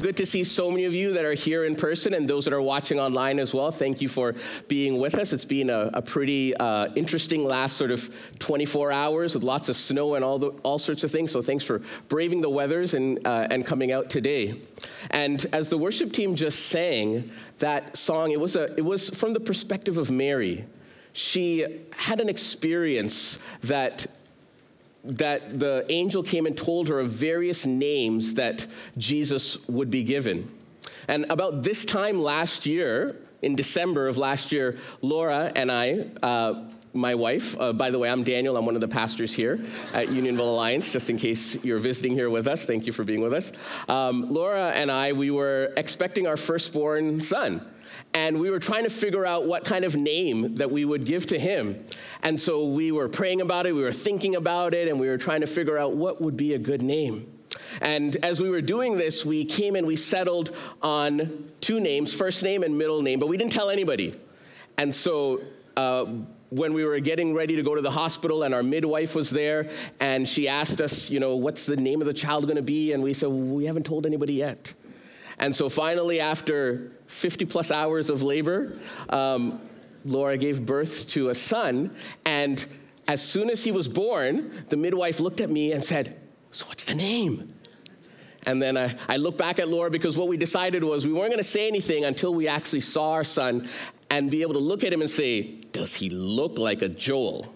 Good to see so many of you that are here in person and those that are watching online as well. Thank you for being with us. It's been a, a pretty uh, interesting last sort of 24 hours with lots of snow and all, the, all sorts of things. So thanks for braving the weathers and, uh, and coming out today. And as the worship team just sang that song, it was, a, it was from the perspective of Mary. She had an experience that that the angel came and told her of various names that Jesus would be given. And about this time last year, in December of last year, Laura and I, uh, my wife, uh, by the way, I'm Daniel. I'm one of the pastors here at Unionville Alliance, just in case you're visiting here with us. Thank you for being with us. Um, Laura and I, we were expecting our firstborn son and we were trying to figure out what kind of name that we would give to him. And so we were praying about it, we were thinking about it, and we were trying to figure out what would be a good name. And as we were doing this, we came and we settled on two names, first name and middle name, but we didn't tell anybody. And so uh, when we were getting ready to go to the hospital and our midwife was there and she asked us, you know, what's the name of the child going to be? And we said, well, we haven't told anybody yet. And so finally, after 50 plus hours of labor, um, Laura gave birth to a son. And as soon as he was born, the midwife looked at me and said, So what's the name? And then I, I looked back at Laura because what we decided was we weren't going to say anything until we actually saw our son and be able to look at him and say, Does he look like a Joel?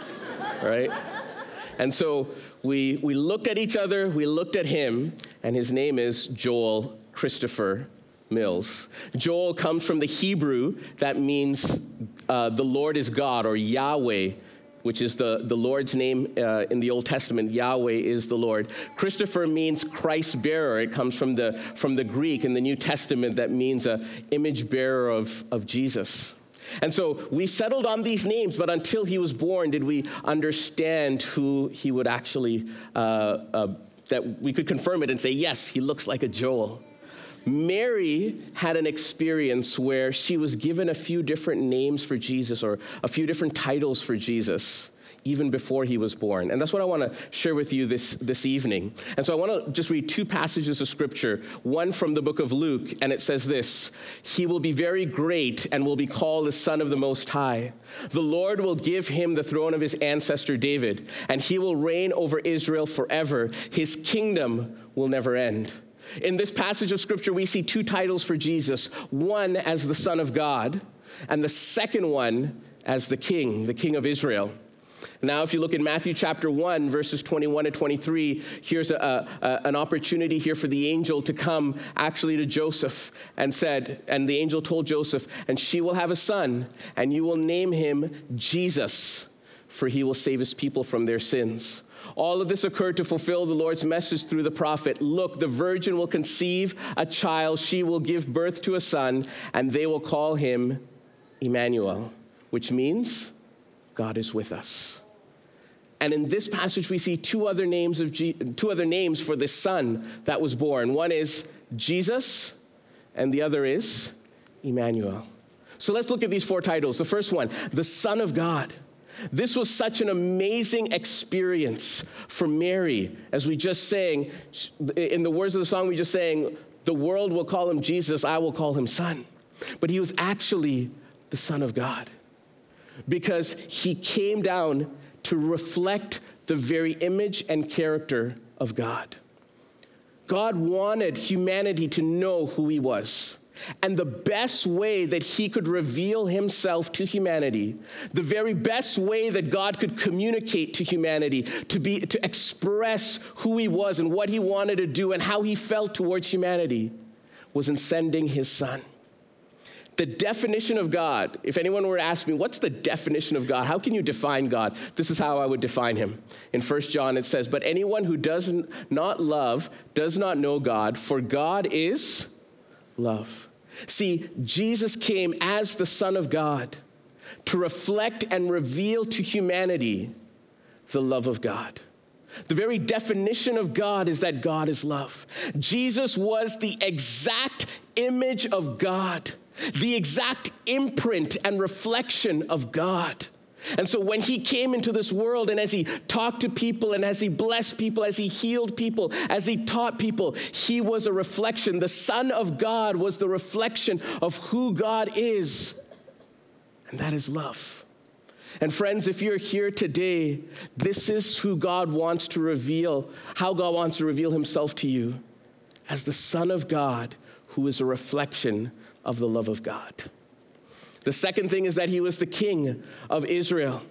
right? And so we, we looked at each other, we looked at him, and his name is Joel Christopher Mills. Joel comes from the Hebrew that means uh, the Lord is God or Yahweh, which is the, the Lord's name uh, in the Old Testament. Yahweh is the Lord. Christopher means Christ bearer. It comes from the, from the Greek in the New Testament that means a image bearer of, of Jesus. And so we settled on these names, but until he was born, did we understand who he would actually, uh, uh that we could confirm it and say, yes, he looks like a Joel. Mary had an experience where she was given a few different names for Jesus or a few different titles for Jesus even before he was born. And that's what I want to share with you this, this evening. And so I want to just read two passages of scripture, one from the book of Luke, and it says this He will be very great and will be called the Son of the Most High. The Lord will give him the throne of his ancestor David, and he will reign over Israel forever. His kingdom will never end. In this passage of scripture, we see two titles for Jesus one as the Son of God, and the second one as the King, the King of Israel. Now, if you look in Matthew chapter 1, verses 21 to 23, here's a, a, an opportunity here for the angel to come actually to Joseph and said, and the angel told Joseph, and she will have a son, and you will name him Jesus, for he will save his people from their sins. All of this occurred to fulfill the Lord's message through the prophet Look, the virgin will conceive a child, she will give birth to a son, and they will call him Emmanuel, which means God is with us. And in this passage, we see two other names of G- two other names for this son that was born. One is Jesus, and the other is Emmanuel. So let's look at these four titles. The first one, the Son of God. This was such an amazing experience for Mary, as we just sang, in the words of the song we just sang, the world will call him Jesus, I will call him Son. But he was actually the Son of God because he came down to reflect the very image and character of God. God wanted humanity to know who he was. And the best way that he could reveal himself to humanity, the very best way that God could communicate to humanity, to, be, to express who he was and what he wanted to do and how he felt towards humanity, was in sending his son. The definition of God, if anyone were to ask me, what's the definition of God? How can you define God? This is how I would define him. In 1 John, it says, But anyone who does not love does not know God, for God is love. See, Jesus came as the Son of God to reflect and reveal to humanity the love of God. The very definition of God is that God is love. Jesus was the exact image of God, the exact imprint and reflection of God. And so when he came into this world and as he talked to people and as he blessed people, as he healed people, as he taught people, he was a reflection. The Son of God was the reflection of who God is, and that is love. And friends, if you're here today, this is who God wants to reveal, how God wants to reveal himself to you as the Son of God who is a reflection of the love of God. The second thing is that he was the king of Israel.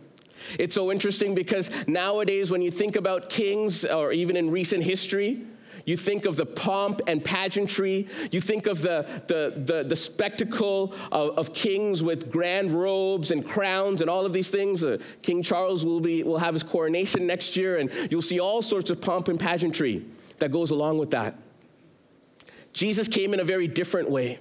It's so interesting because nowadays, when you think about kings, or even in recent history, you think of the pomp and pageantry. You think of the, the, the, the spectacle of, of, kings with grand robes and crowns and all of these things. Uh, King Charles will, be, will have his coronation next year, and you'll see all sorts of pomp and pageantry that goes along with that. Jesus came in a very different way.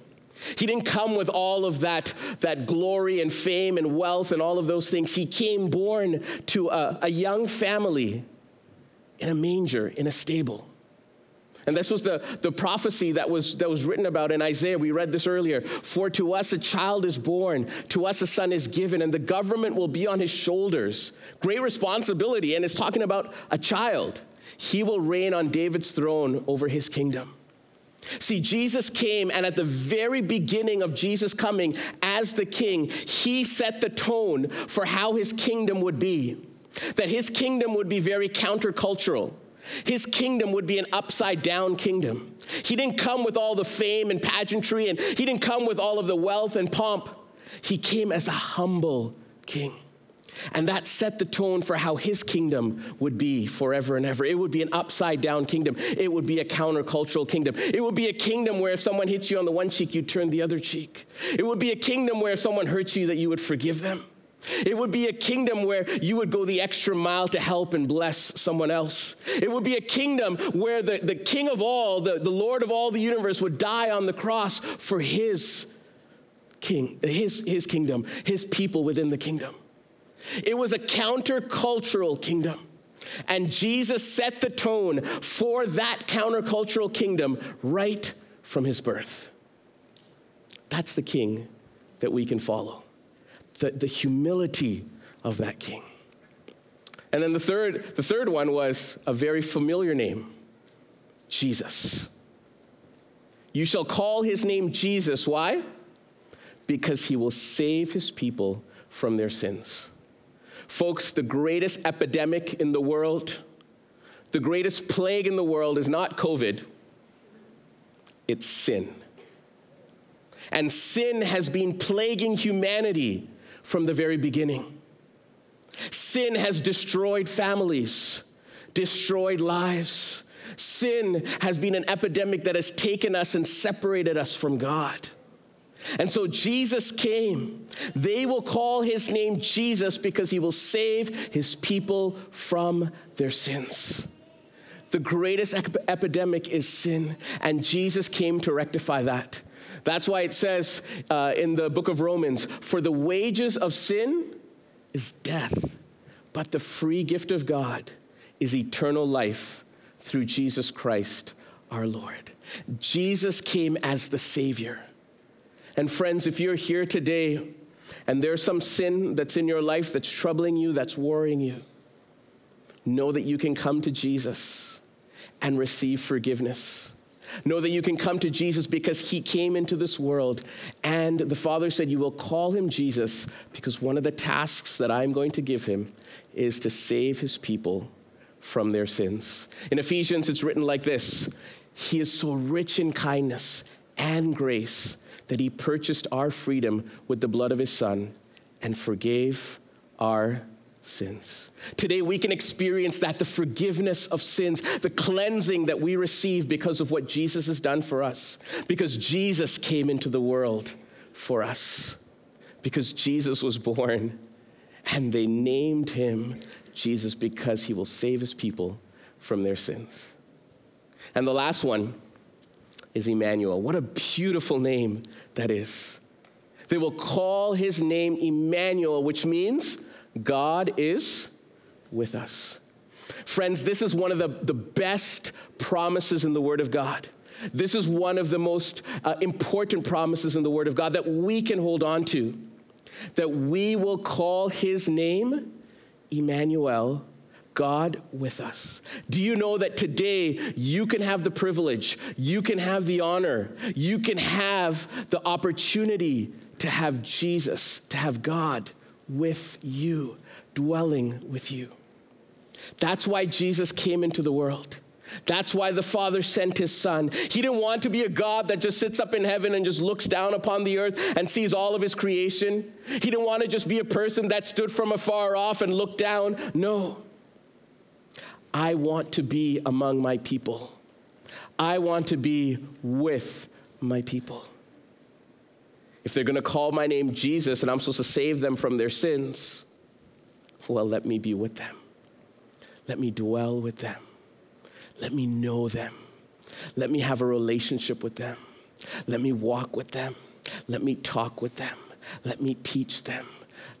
He didn't come with all of that, that glory and fame and wealth and all of those things. He came born to a, a young family in a manger, in a stable. And this was the, the prophecy that was, that was written about in Isaiah. We read this earlier. For to us a child is born, to us a son is given, and the government will be on his shoulders. Great responsibility. And it's talking about a child. He will reign on David's throne over his kingdom. See, Jesus came, and at the very beginning of Jesus coming as the king, he set the tone for how his kingdom would be. That his kingdom would be very countercultural. His kingdom would be an upside down kingdom. He didn't come with all the fame and pageantry, and he didn't come with all of the wealth and pomp. He came as a humble king. And that set the tone for how his kingdom would be forever and ever. It would be an upside down kingdom. It would be a countercultural kingdom. It would be a kingdom where if someone hits you on the one cheek, you turn the other cheek. It would be a kingdom where if someone hurts you, that you would forgive them. It would be a kingdom where you would go the extra mile to help and bless someone else. It would be a kingdom where the, the king of all, the, the Lord of all the universe, would die on the cross for his king, his, his kingdom, his people within the kingdom. It was a countercultural kingdom. And Jesus set the tone for that countercultural kingdom right from his birth. That's the king that we can follow, the, the humility of that king. And then the third, the third one was a very familiar name Jesus. You shall call his name Jesus. Why? Because he will save his people from their sins. Folks, the greatest epidemic in the world, the greatest plague in the world is not COVID, it's sin. And sin has been plaguing humanity from the very beginning. Sin has destroyed families, destroyed lives. Sin has been an epidemic that has taken us and separated us from God. And so Jesus came. They will call his name Jesus because he will save his people from their sins. The greatest ep- epidemic is sin, and Jesus came to rectify that. That's why it says uh, in the book of Romans for the wages of sin is death, but the free gift of God is eternal life through Jesus Christ our Lord. Jesus came as the Savior. And friends, if you're here today and there's some sin that's in your life that's troubling you, that's worrying you, know that you can come to Jesus and receive forgiveness. Know that you can come to Jesus because he came into this world. And the Father said, You will call him Jesus because one of the tasks that I'm going to give him is to save his people from their sins. In Ephesians, it's written like this He is so rich in kindness and grace that he purchased our freedom with the blood of his son and forgave our sins. Today, we can experience that the forgiveness of sins, the cleansing that we receive because of what Jesus has done for us, because Jesus came into the world for us, because Jesus was born, and they named him Jesus because he will save his people from their sins. And the last one, is Emmanuel. What a beautiful name that is. They will call his name Emmanuel, which means God is with us. Friends, this is one of the, the best promises in the Word of God. This is one of the most uh, important promises in the Word of God that we can hold on to. that we will call his name Emmanuel, God with us. Do you know that today you can have the privilege, you can have the honor, you can have the opportunity to have Jesus, to have God with you, dwelling with you? That's why Jesus came into the world. That's why the Father sent his Son. He didn't want to be a God that just sits up in heaven and just looks down upon the earth and sees all of his creation. He didn't want to just be a person that stood from afar off and looked down. No. I want to be among my people. I want to be with my people. If they're going to call my name Jesus and I'm supposed to save them from their sins, well, let me be with them. Let me dwell with them. Let me know them. Let me have a relationship with them. Let me walk with them. Let me talk with them. Let me teach them.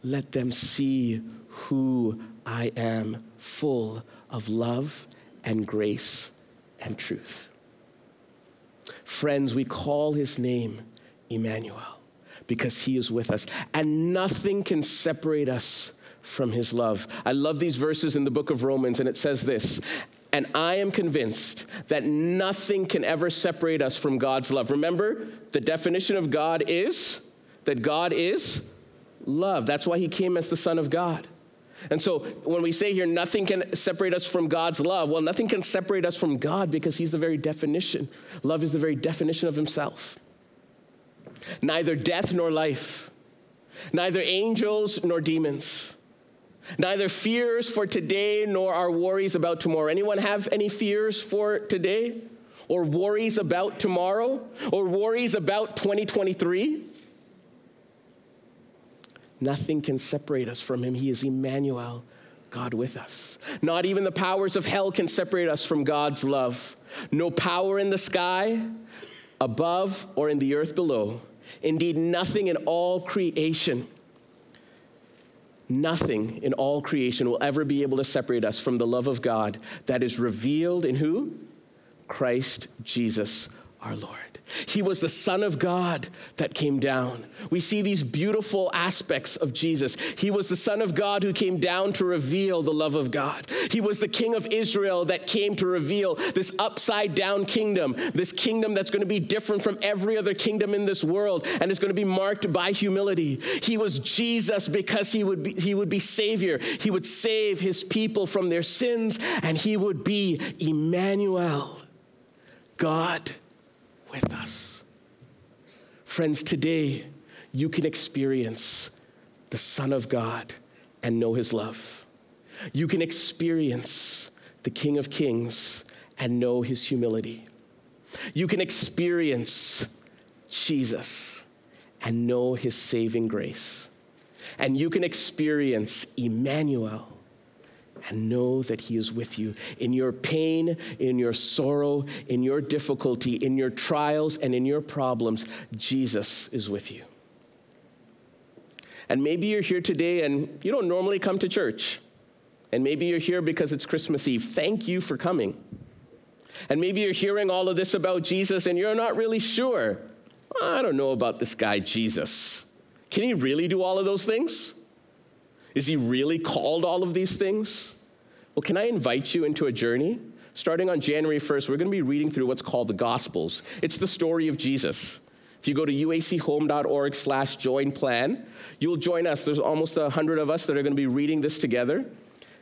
Let them see who I am, full of love and grace and truth. Friends, we call his name Emmanuel because he is with us, and nothing can separate us from his love. I love these verses in the book of Romans, and it says this and I am convinced that nothing can ever separate us from God's love. Remember, the definition of God is that God is love. That's why he came as the Son of God. And so when we say here, nothing can separate us from God's love, well, nothing can separate us from God because he's the very definition. Love is the very definition of himself. Neither death nor life, neither angels nor demons Neither fears for today nor our worries about tomorrow. Anyone have any fears for today? Or worries about tomorrow? Or worries about 2023? Nothing can separate us from him. He is Emmanuel, God with us. Not even the powers of hell can separate us from God's love. No power in the sky, above, or in the earth below. Indeed, nothing in all creation Nothing in all creation will ever be able to separate us from the love of God that is revealed in who? Christ Jesus our Lord. He was the Son of God that came down. We see these beautiful aspects of Jesus. He was the Son of God who came down to reveal the love of God. He was the King of Israel that came to reveal this upside down kingdom, this kingdom that's going to be different from every other kingdom in this world and is going to be marked by humility. He was Jesus because he would be, he would be Savior. He would save his people from their sins and he would be Emmanuel, God with us. Friends, today you can experience the Son of God and know his love. You can experience the King of Kings and know his humility. You can experience Jesus and know his saving grace. And you can experience Emmanuel and know that He is with you in your pain, in your sorrow, in your difficulty, in your trials, and in your problems. Jesus is with you. And maybe you're here today and you don't normally come to church. And maybe you're here because it's Christmas Eve. Thank you for coming. And maybe you're hearing all of this about Jesus and you're not really sure. I don't know about this guy, Jesus. Can he really do all of those things? Is he really called all of these things? Well, can I invite you into a journey? Starting on January 1st, we're going to be reading through what's called the Gospels. It's the story of Jesus. If you go to uachome.org slash join plan, you'll join us. There's almost a hundred of us that are going to be reading this together.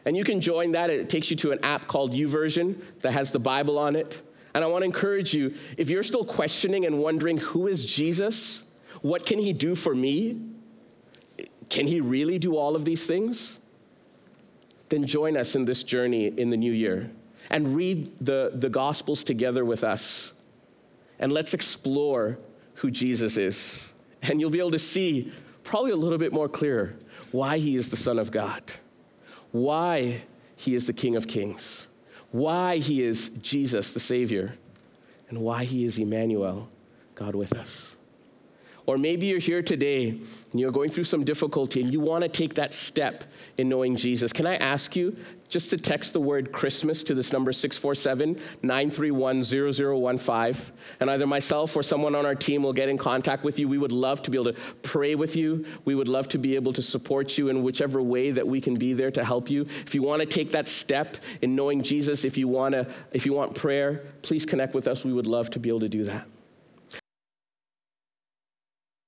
And you can join that. It takes you to an app called YouVersion that has the Bible on it. And I want to encourage you, if you're still questioning and wondering who is Jesus, what can he do for me? Can he really do all of these things? Then join us in this journey in the new year and read the, the Gospels together with us. And let's explore who Jesus is. And you'll be able to see, probably a little bit more clear, why he is the Son of God, why he is the King of Kings, why he is Jesus, the Savior, and why he is Emmanuel, God with us. Or maybe you're here today and you're going through some difficulty and you want to take that step in knowing Jesus. Can I ask you just to text the word Christmas to this number 647 931 0015? And either myself or someone on our team will get in contact with you. We would love to be able to pray with you. We would love to be able to support you in whichever way that we can be there to help you. If you want to take that step in knowing Jesus, if you want to, if you want prayer, please connect with us. We would love to be able to do that.